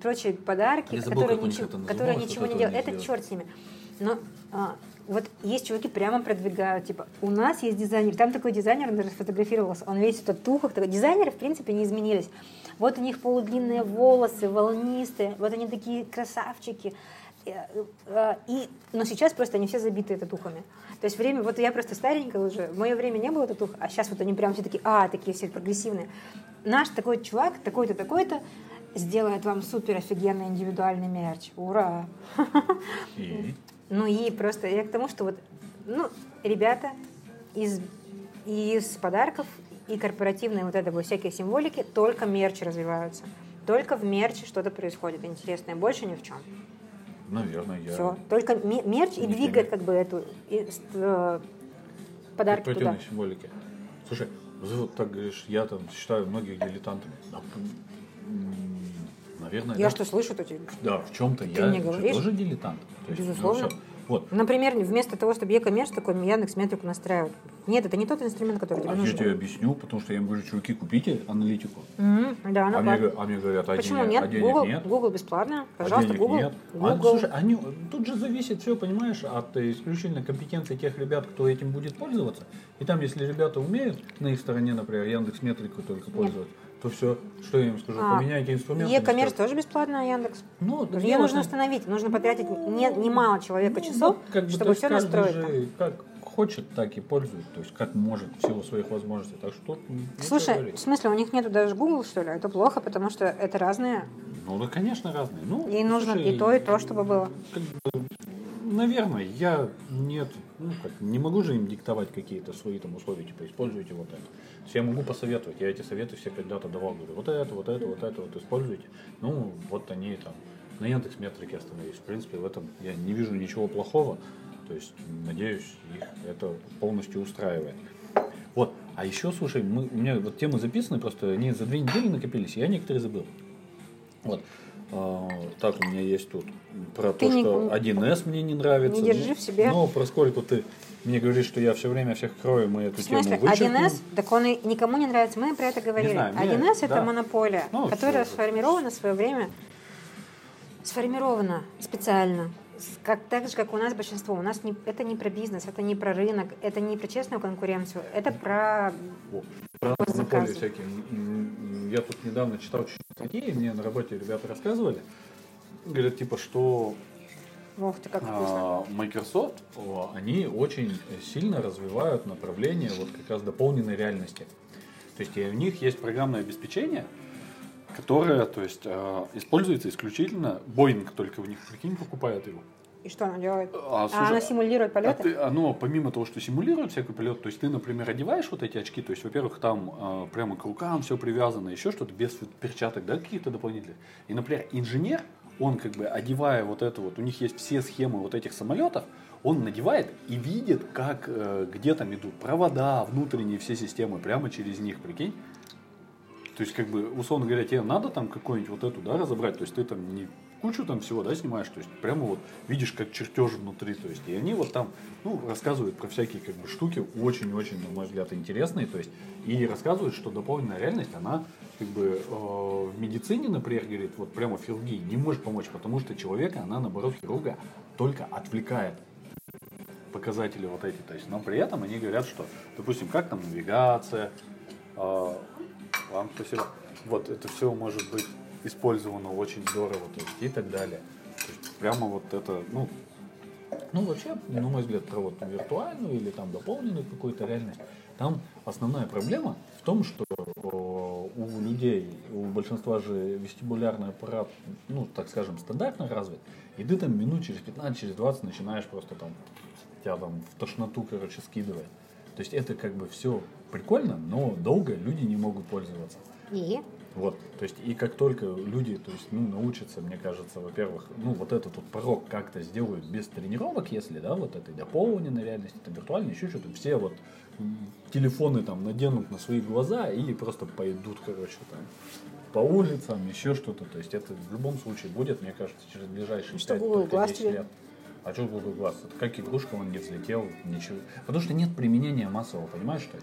прочие подарки, забыл, которые, ничего, которые ничего не делают. Это черт с ними. Но а, вот есть чуваки прямо продвигают, типа, у нас есть дизайнер, там такой дизайнер, он даже сфотографировался, он весь в татухах, такой. дизайнеры, в принципе, не изменились. Вот у них полудлинные волосы, волнистые, вот они такие красавчики. Э, э, И, но сейчас просто они все забиты татухами. То есть время, вот я просто старенькая уже, в мое время не было татух, а сейчас вот они прям все такие, а, такие все прогрессивные. Наш такой чувак, такой-то, такой-то, сделает вам супер офигенный индивидуальный мерч. Ура! И Ну и просто я к тому, что вот, ну, ребята из, из подарков и корпоративной вот этой вот всякие символики только мерч развиваются. Только в мерче что-то происходит интересное, больше ни в чем. Наверное, я... Все. Только ме- мерч и Не двигает как бы эту и, э, подарки туда. символики. Слушай, ты вот так говоришь, я там считаю многих дилетантами. Наверное, Я да. что слышу, то тебе- Да, в чем-то я же говоришь? тоже дилетант. То есть, ну, Безусловно. Вот. Например, вместо того, чтобы e-commerce такой Яндекс метрику настраивать. Нет, это не тот инструмент, который тебе А я нужен. тебе объясню, потому что я им говорю, чуваки, купите аналитику. Мгм, Да, она А мне, а мне говорят, а Почему денег, нет? а денег Google, нет. Google бесплатно. А Пожалуйста, денег Google. нет. А, Google. слушай, они, тут же зависит все, понимаешь, от э, исключительно компетенции тех ребят, кто этим будет пользоваться. И там, если ребята умеют на их стороне, например, Яндекс Метрику только пользоваться, то все, что я им скажу, А, поменяйте инструменты. Всё. тоже бесплатно, Яндекс. Ну, да Ее нужно установить, нужно потратить не- немало человека Ну, часов, вот как бы, то чтобы все настроить. же как хочет, так и пользует, то есть как может в силу своих возможностей. Так что Слушай, говорить. в смысле, у них нету даже Google, что ли? Это плохо, потому что это разные. Ну да, конечно, разные. Ну, Ей нужно слушай, и то, и то, чтобы было. как бы, наверное, я нет, ну как, не могу же им диктовать какие-то свои там условия, типа используйте вот это. То есть я могу посоветовать, я эти советы все когда-то давал, говорю, вот это, вот это, вот это, вот используйте. Ну, вот они там на Яндекс метрике остановились. В принципе, в этом я не вижу ничего плохого. То есть, надеюсь, их это полностью устраивает. Вот. А еще, слушай, мы, у меня вот темы записаны, просто они за две недели накопились, я некоторые забыл. Вот. А, так, у меня есть тут про Ты то, не- что 1С мне не нравится. не держи Ну, в себе. Но поскольку ты мне говоришь, что я все время всех крою, мы эту В смысле, тему вычеркнем. 1С, так он и никому не нравится. Мы про это говорили. знаю, мне- 1С это да. монополия, Ну, которая всё. сформирована в свое время, сформирована специально. Как, так же, как у нас большинство. У нас не, это не про бизнес, это не про рынок, это не про честную конкуренцию, это про Про монополии всякие. Я тут недавно читал чуть-чуть статьи, мне на работе ребята рассказывали. Говорят, типа, что Ох ты, как вкусно. а, Microsoft, о, они очень сильно развивают направление вот как раз дополненной реальности. То есть и у них есть программное обеспечение, которое, то есть, а, используется исключительно, Boeing только в них, прикинь, покупает его. И что она делает? А, А слушай, она симулирует а полеты? ты- оно, помимо того, что симулирует всякий полет, то есть ты, например, одеваешь вот эти очки, то есть, во-первых, там а, прямо к рукам все привязано, еще что-то, без перчаток, да, каких-то дополнительных. И, например, инженер, он как бы одевая вот это вот, у них есть все схемы вот этих самолетов, он надевает и видит, как, э, где там идут провода, внутренние все системы, прямо через них, прикинь. То есть, как бы, условно говоря, тебе надо там какую-нибудь вот эту, да, разобрать, то есть ты там не кучу там всего, да, снимаешь, то есть прямо вот видишь, как чертеж внутри, то есть, и они вот там, ну, рассказывают про всякие, как бы, штуки очень-очень, на мой взгляд, интересные, то есть, и рассказывают, что дополненная реальность, она, как бы, э, в медицине, например, говорит, вот прямо в хирургии не может помочь, потому что человека, она, наоборот, хирурга только отвлекает показатели вот эти. То есть, но при этом они говорят, что, допустим, как там навигация, а, вам спасибо, вот это все может быть использовано очень здорово, то есть и так далее. То есть прямо вот это, ну, ну вообще, на мой взгляд, про вот виртуальную или там дополненную какую-то реальность, там основная проблема в том, что о, у людей, у большинства же вестибулярный аппарат, ну, так скажем, стандартно развит, и ты там минут через 15, через 20 начинаешь просто там, тебя там в тошноту, короче, скидывает. То есть это как бы все прикольно, но долго люди не могут пользоваться. И? Вот, то есть, и как только люди, то есть, ну, научатся, мне кажется, во-первых, ну, вот этот вот порог как-то сделают без тренировок, если, да, вот этой дополненной реальности, там, виртуальной, еще что-то, все вот телефоны там наденут на свои глаза и просто пойдут, короче, там, по улицам, еще что-то, то есть, это в любом случае будет, мне кажется, через ближайшие Что, 5 Google Glass 10 тебе? лет. А что Google Glass? Это как игрушка, он не взлетел, ничего. Потому что нет применения массового, понимаешь, что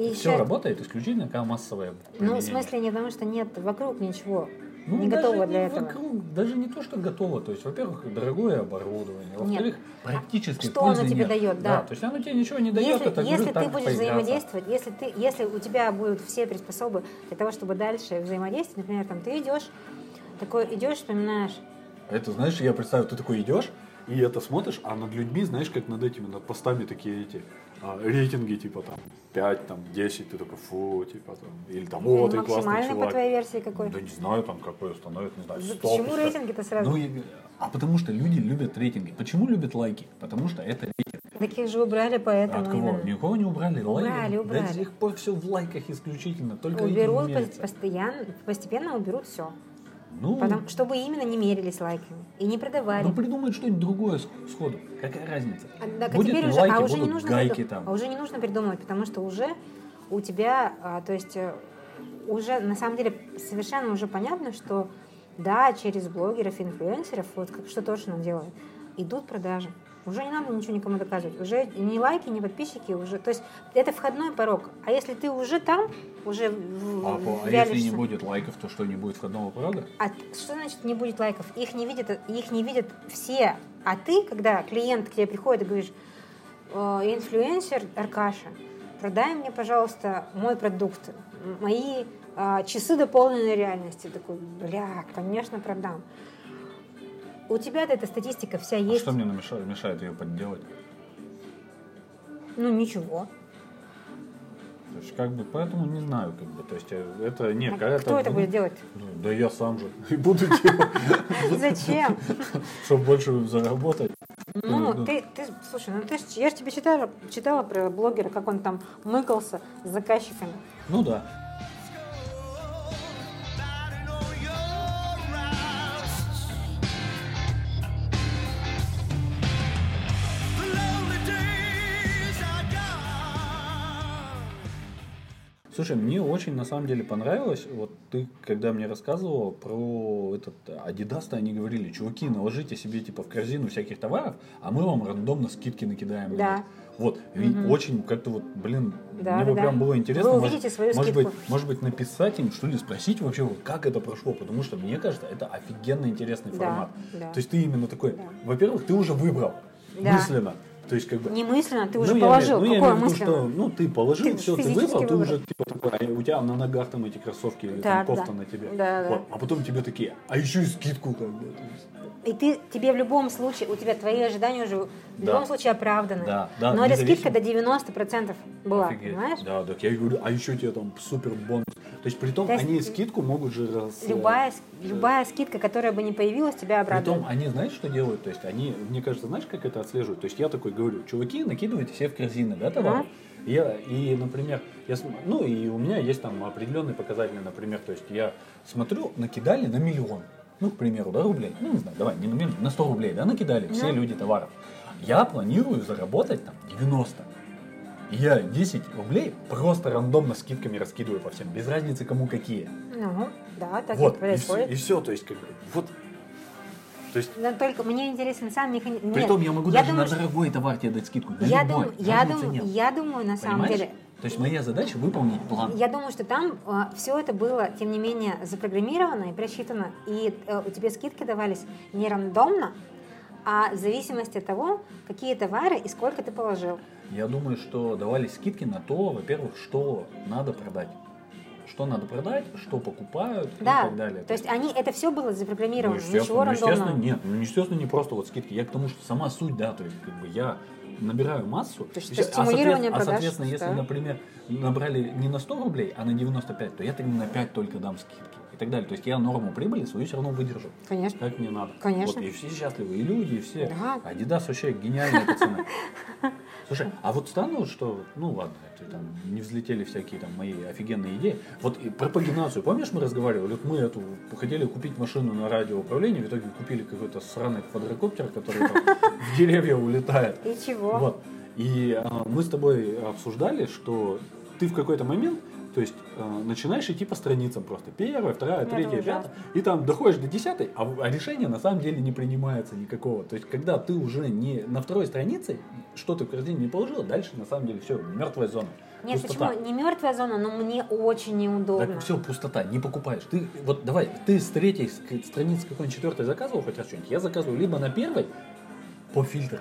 И все работает исключительно как массовое Ну, в применение. смысле, не потому что нет вокруг ничего. Ну, не готово не для этого. вокруг, даже не то, что готово. То есть, во-первых, дорогое оборудование. Во-вторых, практически Что оно тебе нет. дает, да. То есть оно тебе ничего не дает, Если, это если ты будешь поиграться. взаимодействовать, если, ты, если у тебя будут все приспособы для того, чтобы дальше взаимодействовать, например, там ты идешь, такой идешь, вспоминаешь, Это, знаешь, я представляю, ты такой идешь, и это смотришь, а над людьми, знаешь, как над этими, над постами такие эти а, рейтинги, типа там 5, там 10, ты такой, фу, типа там, или там, о, ты классный максимальный по чувак. твоей версии какой? Да не знаю, там какой установят, не знаю, За- 100. почему рейтинги-то сразу? Ну, а потому что люди любят рейтинги. Почему любят лайки? Потому что это рейтинг. Таких же убрали, поэтому От кого? именно. Никого не убрали. Убрали, Лайки. убрали. До сих пор все в лайках исключительно. Только Уберут постоянно, постепенно уберут все. Ну, Потому, чтобы именно не мерились лайками и не продавали. ну придумают что-нибудь другое сходу. Какая разница? А, да, Будет теперь ли уже, лайки, а уже не нужно гайки приду- там. а уже не нужно придумывать, потому что уже у тебя, а, то есть э, уже на самом деле совершенно уже понятно, что да, через блогеров, инфлюенсеров, вот как, что точно делают, идут продажи. Уже не надо ничего никому доказывать. Уже ни лайки, ни подписчики уже. То есть это входной порог. А если ты уже там, уже в- А, по- а если не будет лайков, то что, не будет входного порога? а что значит не будет лайков? Их не видят, их не видят все. А ты, когда клиент к тебе приходит и говоришь, «Э, инфлюенсер Аркаша, продай мне, пожалуйста, мой продукт, мои а, часы дополненной реальности. Такой, бля, конечно, продам. У тебя эта статистика вся А есть. что мне намешает, мешает ее подделать? Ну ничего. То есть, как бы, поэтому не знаю, как бы, то есть, э, это не, А когда Кто это будет делать? Ну, Да я сам же и буду делать, Зачем? чтобы больше заработать. Ну, Ну, ты, ты, слушай, ну ты я же тебе читала, читала про блогера, как он там мыкался с заказчиками. Ну да. Слушай, мне очень на самом деле понравилось, вот ты, когда мне рассказывал про этот Adidas, они говорили, чуваки, наложите себе типа в корзину всяких товаров, а мы вам рандомно скидки накидаем. Да. Вот, и очень как-то вот, блин, Да, мне да, вот да. прям было интересно. Вы может- увидите свою может скидку. быть, может быть, написать им, что ли, спросить вообще, как это прошло, потому что мне кажется, это офигенно интересный Да, формат. да. То есть ты именно такой, Да. во-первых, ты уже выбрал Да. мысленно. То есть как бы Немысленно, ты ну, уже я положил. имею- ну, я Какое в виду, что, ну, ты положил, Ты все, ты выбрал, ты уже типа такой, а у тебя на ногах там эти кроссовки или Да, там кофта да. на тебе. Да, да. Вот. А потом тебе такие, а еще и скидку как бы. И ты, тебе в любом случае, у тебя твои ожидания уже в Да. любом случае оправданы. Да, да, Но эта скидка до 90% была, офигеть. понимаешь? Да, так я и говорю, а еще тебе там супер бонус. То есть при том, То есть они скидку могут же раз... Любая, с- э, любая скидка, которая бы не появилась, тебя обрадует. Притом, они знаешь, что делают? То есть, они, мне кажется, знаешь, как это отслеживают? То есть, я такой говорю, чуваки, накидывайте себе в корзины, да, товары? Я, и, например, я, ну, и у меня есть там определенные показатели, например, то есть, я смотрю, накидали на миллион, ну, к примеру, да, рублей, ну, не знаю, давай, не на миллион, на 100 рублей, да, накидали все Ну. люди товаров. Я планирую заработать там 90. И я 10 рублей просто рандомно скидками раскидываю по всем, без разницы кому какие. Ну, да, так вот, и происходит. И, все, то есть, как бы, вот, то есть, Но только мне интересен сам механизм. Притом я могу даже на дорогой товар тебе дать скидку. На я, любой, думаю, я, думаю, нет. я думаю, на самом Понимаешь? деле, То есть моя задача выполнить план. Я думаю, что там все это было, тем не менее, запрограммировано и просчитано, и э, у тебя скидки давались не рандомно, а в зависимости от того, какие товары и сколько ты положил. Я думаю, что давались скидки на то, во-первых, что надо продать. Что надо продать, что покупают и Да, так далее. то есть они, это все было Ну, запрограммировано, естественно, ничего ну, естественно, нет, ну, естественно, не просто вот скидки. Я к тому, что сама суть, да, то есть, как бы я набираю массу. То есть И это щас- а, а, продаж, соответственно, если, да. например, набрали не на 100 рублей, а на 95, то я тогда на 5 только дам скидки и так далее. То есть я норму прибыли свою все равно выдержу. Конечно. Как мне надо. Конечно. Вот, и все счастливы, и люди, и все. Да. Адидас вообще гениальные пацаны. Слушай, а вот вот что, ну ладно, это там не взлетели всякие там мои офигенные идеи. Вот и про пагинацию, помнишь, мы разговаривали? Вот мы эту хотели купить машину на радиоуправлении, в итоге купили какой-то сраный квадрокоптер, который там в деревья улетает. И чего? Вот. И а, мы с тобой обсуждали, что ты в какой-то момент, то есть а, начинаешь идти по страницам просто. Первая, вторая, Это третья, пятая. И там доходишь до десятой, а, а решения на самом деле не принимается никакого. То есть, когда ты уже не на второй странице, что ты в корзине не положила, дальше на самом деле все, мертвая зона. Нет, пустота. почему? Не мертвая зона, но мне очень неудобно. Так все, пустота, не покупаешь. Ты вот давай, ты с третьей страницы какой-нибудь четвертой заказывал хоть раз что-нибудь? Я заказываю либо на первой по фильтрам.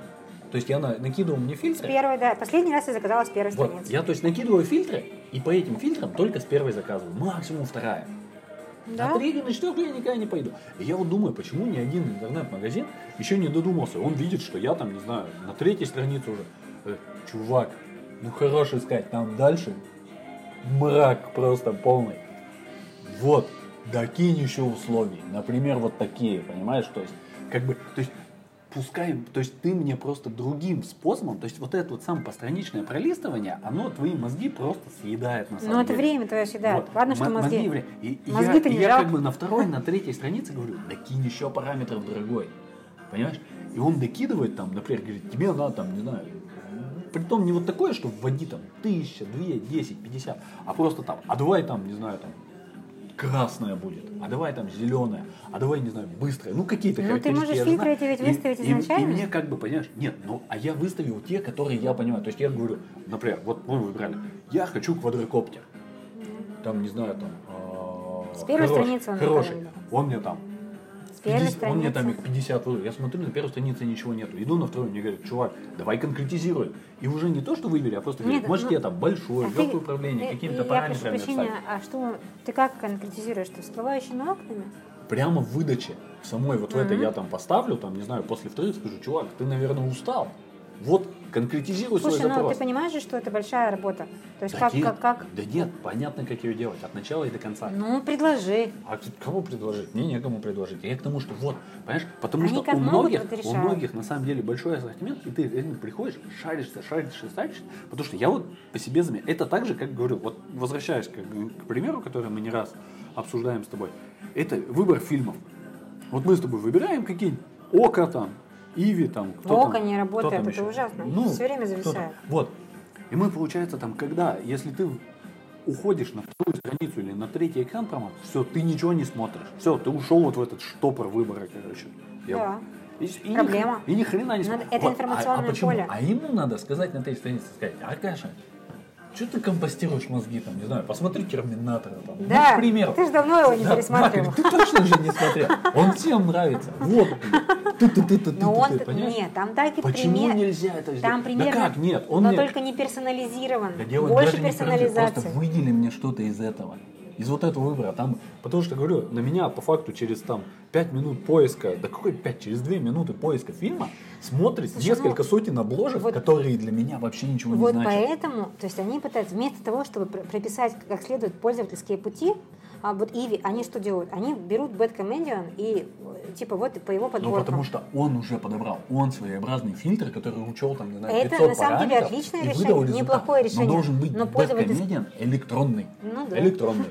То есть я на- накидывал мне С фильтры. первой, да. Последний раз я заказала с первой Вот, страницы. я то есть накидываю фильтры, и по этим фильтрам только с первой заказываю. Максимум вторая. Да? На третью, на четвертую я никогда не пойду. И я вот думаю, почему ни один интернет-магазин еще не додумался. Он видит, что я там, не знаю, на третьей странице уже. Э, чувак, ну хорош искать, там дальше мрак просто полный. Вот, докинь еще условий. Например, вот такие, понимаешь? То есть, как бы, то есть, пускай, то есть ты мне просто другим способом, то есть вот это вот самое постраничное пролистывание, оно твои мозги просто съедает на самом Ну, это деле. время твое съедает. Вот. Ладно, что М- мозги. и И, и Мозги-то я, не я жалко. как бы на второй, на третьей странице говорю, докинь еще параметров, дорогой. Понимаешь? И он докидывает там, например, говорит, тебе надо там, не знаю, притом не вот такое, что вводи там тысяча, две, десять, пятьдесят, а просто там, а давай там, не знаю, там, красная будет, а давай там зеленая, а давай, не знаю, быстрая. Ну, какие-то Ну, ты можешь фильтры эти ведь И- выставить и- изначально. И, мне как бы, понимаешь, нет, ну, а я выставил те, которые я понимаю. То есть я говорю, например, вот мы выбрали, я хочу квадрокоптер. Там, не знаю, там... э, С первой хороший, страницы он Хороший. Он мне там первой 50 он мне там их страницы. 50 выбрал. Я смотрю, на первой странице ничего нету. Иду на вторую, мне говорят, чувак, давай конкретизируй. И уже не то, что выбери, а просто говорят, может, ну, тебе там большое, А легкое управление, э, какими-то я параметрами прошу прощения, а что ты как конкретизируешь? Что всплывающими окнами? Прямо в выдаче самой вот в этой я там поставлю, там, не знаю, после вторых скажу, чувак, ты, наверное, устал. Вот, конкретизируй Слушай, свой ну запрос. ты понимаешь же, что это большая работа. То есть да, как, нет, как, как? да нет, понятно, как ее делать, от начала и до конца. Ну, предложи. А кому предложить? Мне некому предложить. Я к тому, что вот, понимаешь, потому Они что у многих, вот у многих на самом деле большой ассортимент, и ты реально приходишь, шаришься, шаришься, шаришься. Потому что я вот по себе заметил, это так же, как говорю, вот возвращаясь к, к примеру, который мы не раз обсуждаем с тобой, это выбор фильмов. Вот мы с тобой выбираем какие-нибудь Ока там, Иви там, кто Око там, не кто работает, там это еще? ужасно. Ну, Всё время зависает. Вот. И мы, получается, там, когда, если ты уходишь на вторую страницу или на третий экран прямо, все, ты ничего не смотришь. Все, ты ушел вот в этот штопор выбора, короче. Я- Да. И, и ни Проблема. хрена- и ни хрена не смотришь. это Вот, информационное а, а почему? поле. А ему надо сказать на третьей странице, сказать, Аркаша, что ты компостируешь мозги, там, не знаю, посмотри Терминатора, там, ну, Да, к примеру. ты ж давно его не Да, пересматривал. Макарев, ты точно же не смотрел. Он всем нравится. Вот. Ты, ты, ты, ты, ты, Но он, ты, понимаешь? нет, там так и Почему пример. нельзя это сделать? Там Да примерно, как нет? Он но мне- только не персонализирован. Да дело Больше даже персонализации. Просто выдели мне что-то из этого. Из вот этого выбора. Там, потому что, говорю, на меня по факту через там 5 минут поиска, да какой 5, через 2 минуты поиска фильма смотрит Слушай, несколько ну, сотен обложек, вот- которые для меня вообще ничего Вот не значат. поэтому, то есть они пытаются, вместо того, чтобы пр- прописать как следует пользовательские пути, а вот Иви, они что делают? Они берут Bad и э, типа вот по его Ну, подборкам. потому что он уже подобрал. Он своеобразный фильтр, который учел там, не знаю, Это 500 на самом деле отличное и решение, неплохое решение. Но должен быть Но Bad электронный. Ну да. Электронный.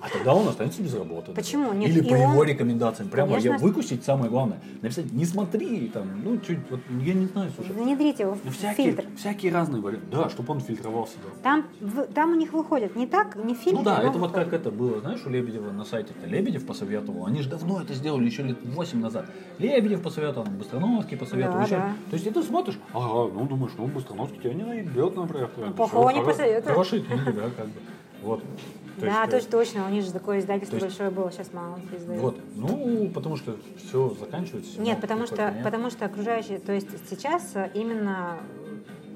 А тогда он останется без работы. Почему? Нет, Или и по он- его рекомендациям. Прямо я Конечно. выкусить самое главное. Написать, не смотри, там, ну, чуть, вот, я не знаю, слушай. Внедрите его Ну, в всякие, фильтр. всякие разные варианты. Да, чтобы он фильтровал себя. Там, в- там у них выходит не так, не фильтр. Ну да, это вот как это было, знаешь, у Лебедева на сайте-то. Лебедев посоветовал. Они же давно это сделали, еще лет 8 назад. Лебедев посоветовал, Быстроновский посоветовал. Да, еще. да. То есть и ты смотришь, ага, ну думаешь, ну Быстроновский тебя не наебет, например. Ну, плохого не посоветует. Хорошие книги, да, как бы. Вот. То Да, есть, э, точно, точно. У них же такое издательство есть- большое было, сейчас мало издают. Вот. Ну, потому что все заканчивается. Нет, потому что, нет. потому что окружающие, то есть сейчас э, именно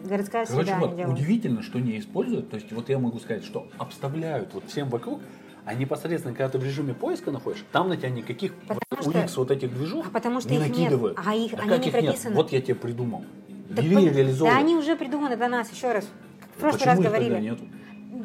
городская Короче, среда вот удивительно, что не используют. То есть вот я могу сказать, что обставляют вот всем вокруг, а непосредственно, когда ты в режиме поиска находишь, там на тебя никаких Потому вот, что- вот этих движух А потому что не их нет. накидывают. А их- Да они как не их нет? Вот я тебе придумал. Так Бери и реализовывай. Да они уже придуманы до нас, еще раз. В прошлый Почему раз говорили. тогда нету?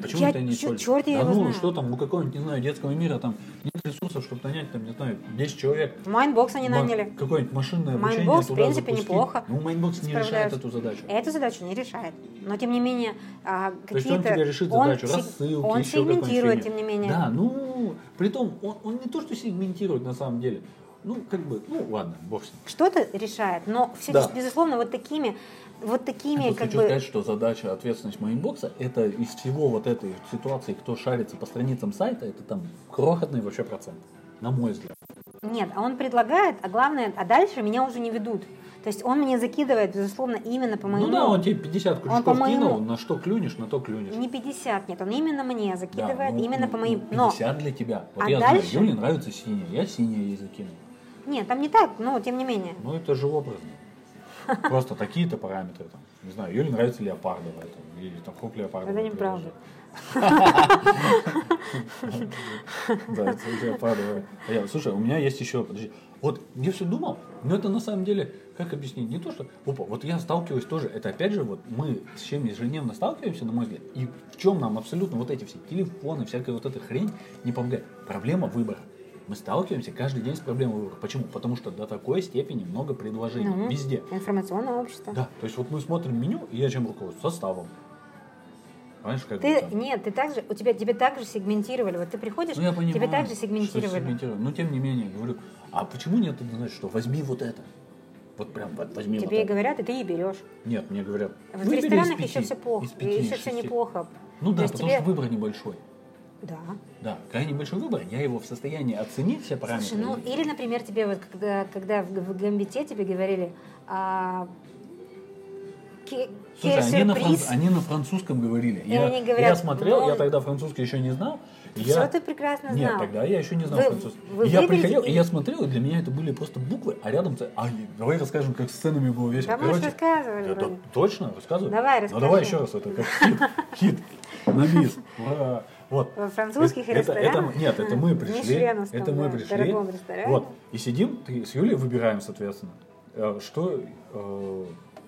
Почему Я это не чё- я да ну, знаю. что там, у какого-нибудь, не знаю, детского мира там нет ресурсов, чтобы нанять, там, не знаю, 10 человек. Mindbox они наняли. Какое-нибудь машинное обучение Mindbox, в принципе, запустить. неплохо. Ну, Mindbox не решает эту задачу. Эту задачу не решает. Но тем не менее, а, То есть он какие-то... тебе решит он задачу, сек- рассылки, Он сегментирует, тем не менее. Да, ну, при том, он, он не то, что сегментирует на самом деле. Ну, как бы, ну, ладно, бог с ним. Что-то решает, но все, Да. безусловно, вот такими, вот такими, Я как хочу бы... сказать, что задача, ответственность Mindbox а, это из всего вот этой ситуации, кто шарится по страницам сайта, это там крохотный вообще процент, на мой взгляд. Нет, а он предлагает, а главное, а дальше меня уже не ведут. То есть он мне закидывает, безусловно, именно по моему... Ну да, он тебе 50 крючков по моему- кинул, на что клюнешь, на то клюнешь. Не 50, нет, он именно мне Да, закидывает, ну, именно ну, по моим... ну, Но, 50 для тебя. Вот А я дальше? знаю, Юле нравится синяя, я синяя ей закину. нет, там не так, но тем не менее. Ну это же образно. Просто такие-то параметры там. Не знаю, Юле нравится леопардовая там, или там хоп леопардовая. Это неправда. Да, это леопардовая. А я- Слушай, у меня есть еще, подожди, вот я все думал, но это на самом деле, как объяснить, не то, что, опа, вот я сталкиваюсь тоже, это опять же, вот мы с чем ежедневно сталкиваемся, на мой взгляд, и в чем нам абсолютно вот эти все телефоны, всякая вот эта хрень не помогает. Проблема выбора. Мы сталкиваемся каждый день с проблемой выбора. Почему? Потому что до такой степени много предложений Ну, везде. Информационное общество. Да, то есть вот мы смотрим меню, и я чем руководствуюсь? Составом. Понимаешь, как Ты, там. нет, ты также, у тебя, тебе также сегментировали, вот ты приходишь, Ну, я понимаю, тебе также сегментировали. сегментировали. Но тем не менее, говорю, а почему нет, знаешь, что возьми вот это? Вот прям вот возьми вот Тебе и это. говорят, и ты и берешь. Нет, мне говорят, В ресторанах пяти, еще все плохо, пяти, еще все неплохо. Ну да, потому тебе- что выбор небольшой. Да. Да, крайне большой выбор, я его в состоянии оценить все параметры. Слушай, ну или, например, тебе вот когда, когда в, в гамбите тебе говорили, а, Слушай, кель они на, сюрприз, франц- они на французском говорили. И Я, они говорят, я смотрел, ну, я тогда французский еще не знал. я... ты прекрасно Нет, знал. тогда я еще не знал Вы- французский. вы я приходил, и- и я смотрел, и для меня это были просто буквы, а рядом... А, давай расскажем, как с сценами было весело. Да Короче, рассказывали это точно? Рассказывай? Давай, Ну давай расскажи. еще раз, это как хит. Хит. На бис. Вот. Во французских Это- это, ресторанах? Нет, это мы пришли. Это мы пришли. Вот. И сидим, с Юлей выбираем, соответственно, э, что э,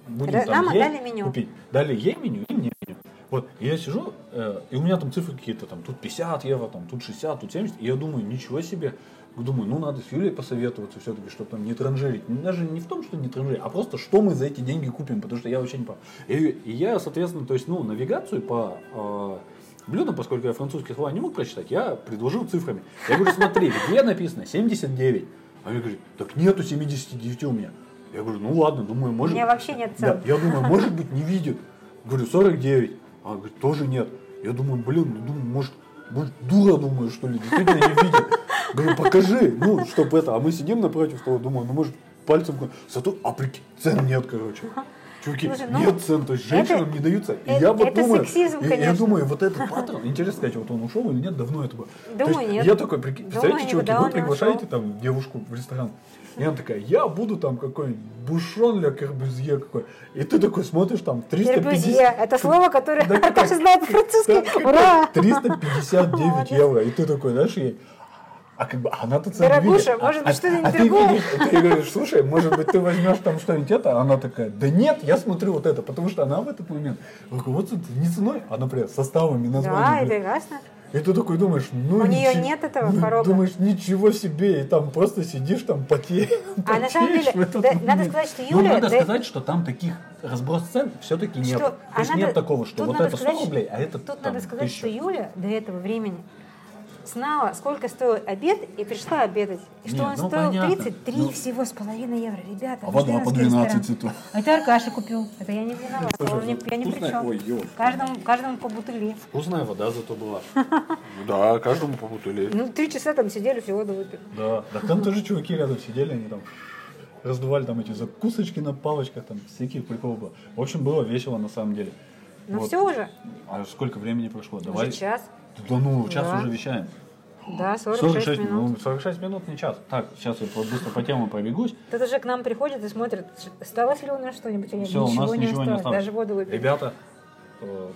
будем там нам есть, дали меню. купить. Дали ей меню и мне меню. Вот, и я сижу, э, и у меня там цифры какие-то, там, тут 50 евро, там, тут 60, тут 70, и я думаю, ничего себе, думаю, ну, надо с Юлей посоветоваться все-таки, чтобы там не транжирить. Ну, Даже не в том, что не транжирить, а просто, что мы за эти деньги купим, потому что я вообще не понимаю. И, и я, соответственно, то есть, ну, навигацию по э, блюдам, поскольку я французские слова не мог прочитать, я предложил цифрами. Я говорю, смотри, где написано 79? А мне говорит, так нету 79 у меня. Я говорю, ну ладно, думаю, У может... меня вообще нет Да, цен. я думаю, может быть, не видит. Говорю, 49. А говорит, тоже нет. Я думаю, блин, ну, думаю, может, может, дура, думаю, что ли, действительно не видит. Говорю, покажи, ну, чтобы это. А мы сидим напротив того, думаю, ну, может, пальцем, зато, а прикинь, цен нет, короче. Чуваки, Слушай, ну, нет цен, то есть женщинам это- не даются. И это- я вот это думаю, сексизм, я конечно. думаю, вот этот паттерн, интересно сказать, вот он ушел или нет, давно это было. То Думаю, есть нет. Я такой, прикинь, Думаю, представляете, чуваки, вы приглашаете там девушку в ресторан, и она такая, я буду там какой-нибудь бушон ля карбюзье какой. И ты такой смотришь там 350... Кербюзье. Это слово, которое Да Наташа знает по-французски. Ура! 359 Молодец. евро. И ты такой, знаешь, ей, а как бы она-то цену Дорогуша, видит. Может быть, а- что-нибудь а ты другое? видишь, ты говоришь, слушай, может быть, ты возьмешь там что-нибудь это, а она такая, да нет, я смотрю вот это, потому что она в этот момент руководствуется не ценой, а, например, составами, Да, названиями. это прекрасно. И ты такой думаешь, ну У ничего- нет этого ну, порога. Думаешь, ничего себе, и там просто сидишь, там потеешь. А на самом деле, да, надо сказать, что Ну, Юля... надо да- сказать, что там таких разброс цен все-таки нет. что- То есть нет такого, что тут вот это 100 сказать, рублей, а это Тут там, надо сказать, 1000. что Юля до этого времени знала, сколько стоил обед, и пришла обедать. И что Нет, он ну, стоил понятно. 33 Ну. всего с половиной евро. Ребята, А вода по мишленовский 12 ресторан. цветов. А это Аркаша купил. Это я не виновата. Слушай, Он не- я не при чем. ой. Каждому, каждому по бутыли. Вкусная вода зато была. Да, каждому по бутыле. Ну, три часа там сидели, всего воду выпили. Да, да там тоже чуваки рядом сидели, они там раздували там эти закусочки на палочках, там всяких приколов было. В общем, было весело на самом деле. Ну Вот. все уже. А сколько времени прошло? Давай. Уже час. Да ну, час Да. уже вещаем. Да, 46, минут. ну, 46 минут не час. Так, сейчас я вот быстро по темам пробегусь. Тут уже к нам приходит и смотрит, осталось ли у нас что-нибудь или. Все, у ничего нас не ничего не осталось. осталось. Даже воду выпили. Ребята,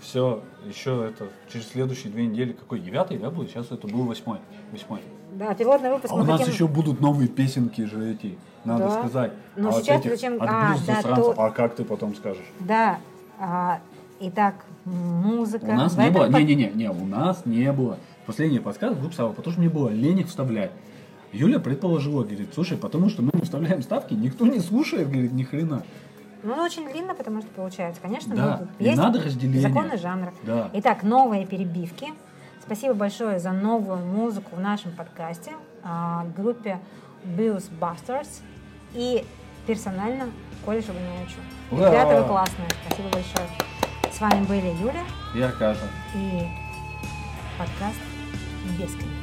все, еще это через следующие две недели, какой девятый, да, будет? Сейчас это был восьмой. Восьмой. Да, пилотный выпуск А у нас хотим... еще будут новые песенки же эти, надо Да. сказать. Ну, а вот сейчас этих зачем- От а, да, то- А как ты потом скажешь? Да. А, итак, музыка. У нас В не было, под- не-не-не, не, у нас не было. Последний подсказ вдруг стало, потому что мне было лень их вставлять. Юля предположила, говорит, слушай, потому что мы не вставляем ставки, никто не слушает, говорит, ни хрена. Ну, очень длинно, потому что получается. Конечно, Да, ну, тут и есть надо разделение. законы жанра. Да. Итак, новые перебивки. Спасибо большое за новую музыку в нашем подкасте, а, группе Blues Busters и персонально Обоняничу. Ура! Ребята, вы классные. Спасибо большое. С вами были Юля Я Аркаша. и подкаст без комментариев.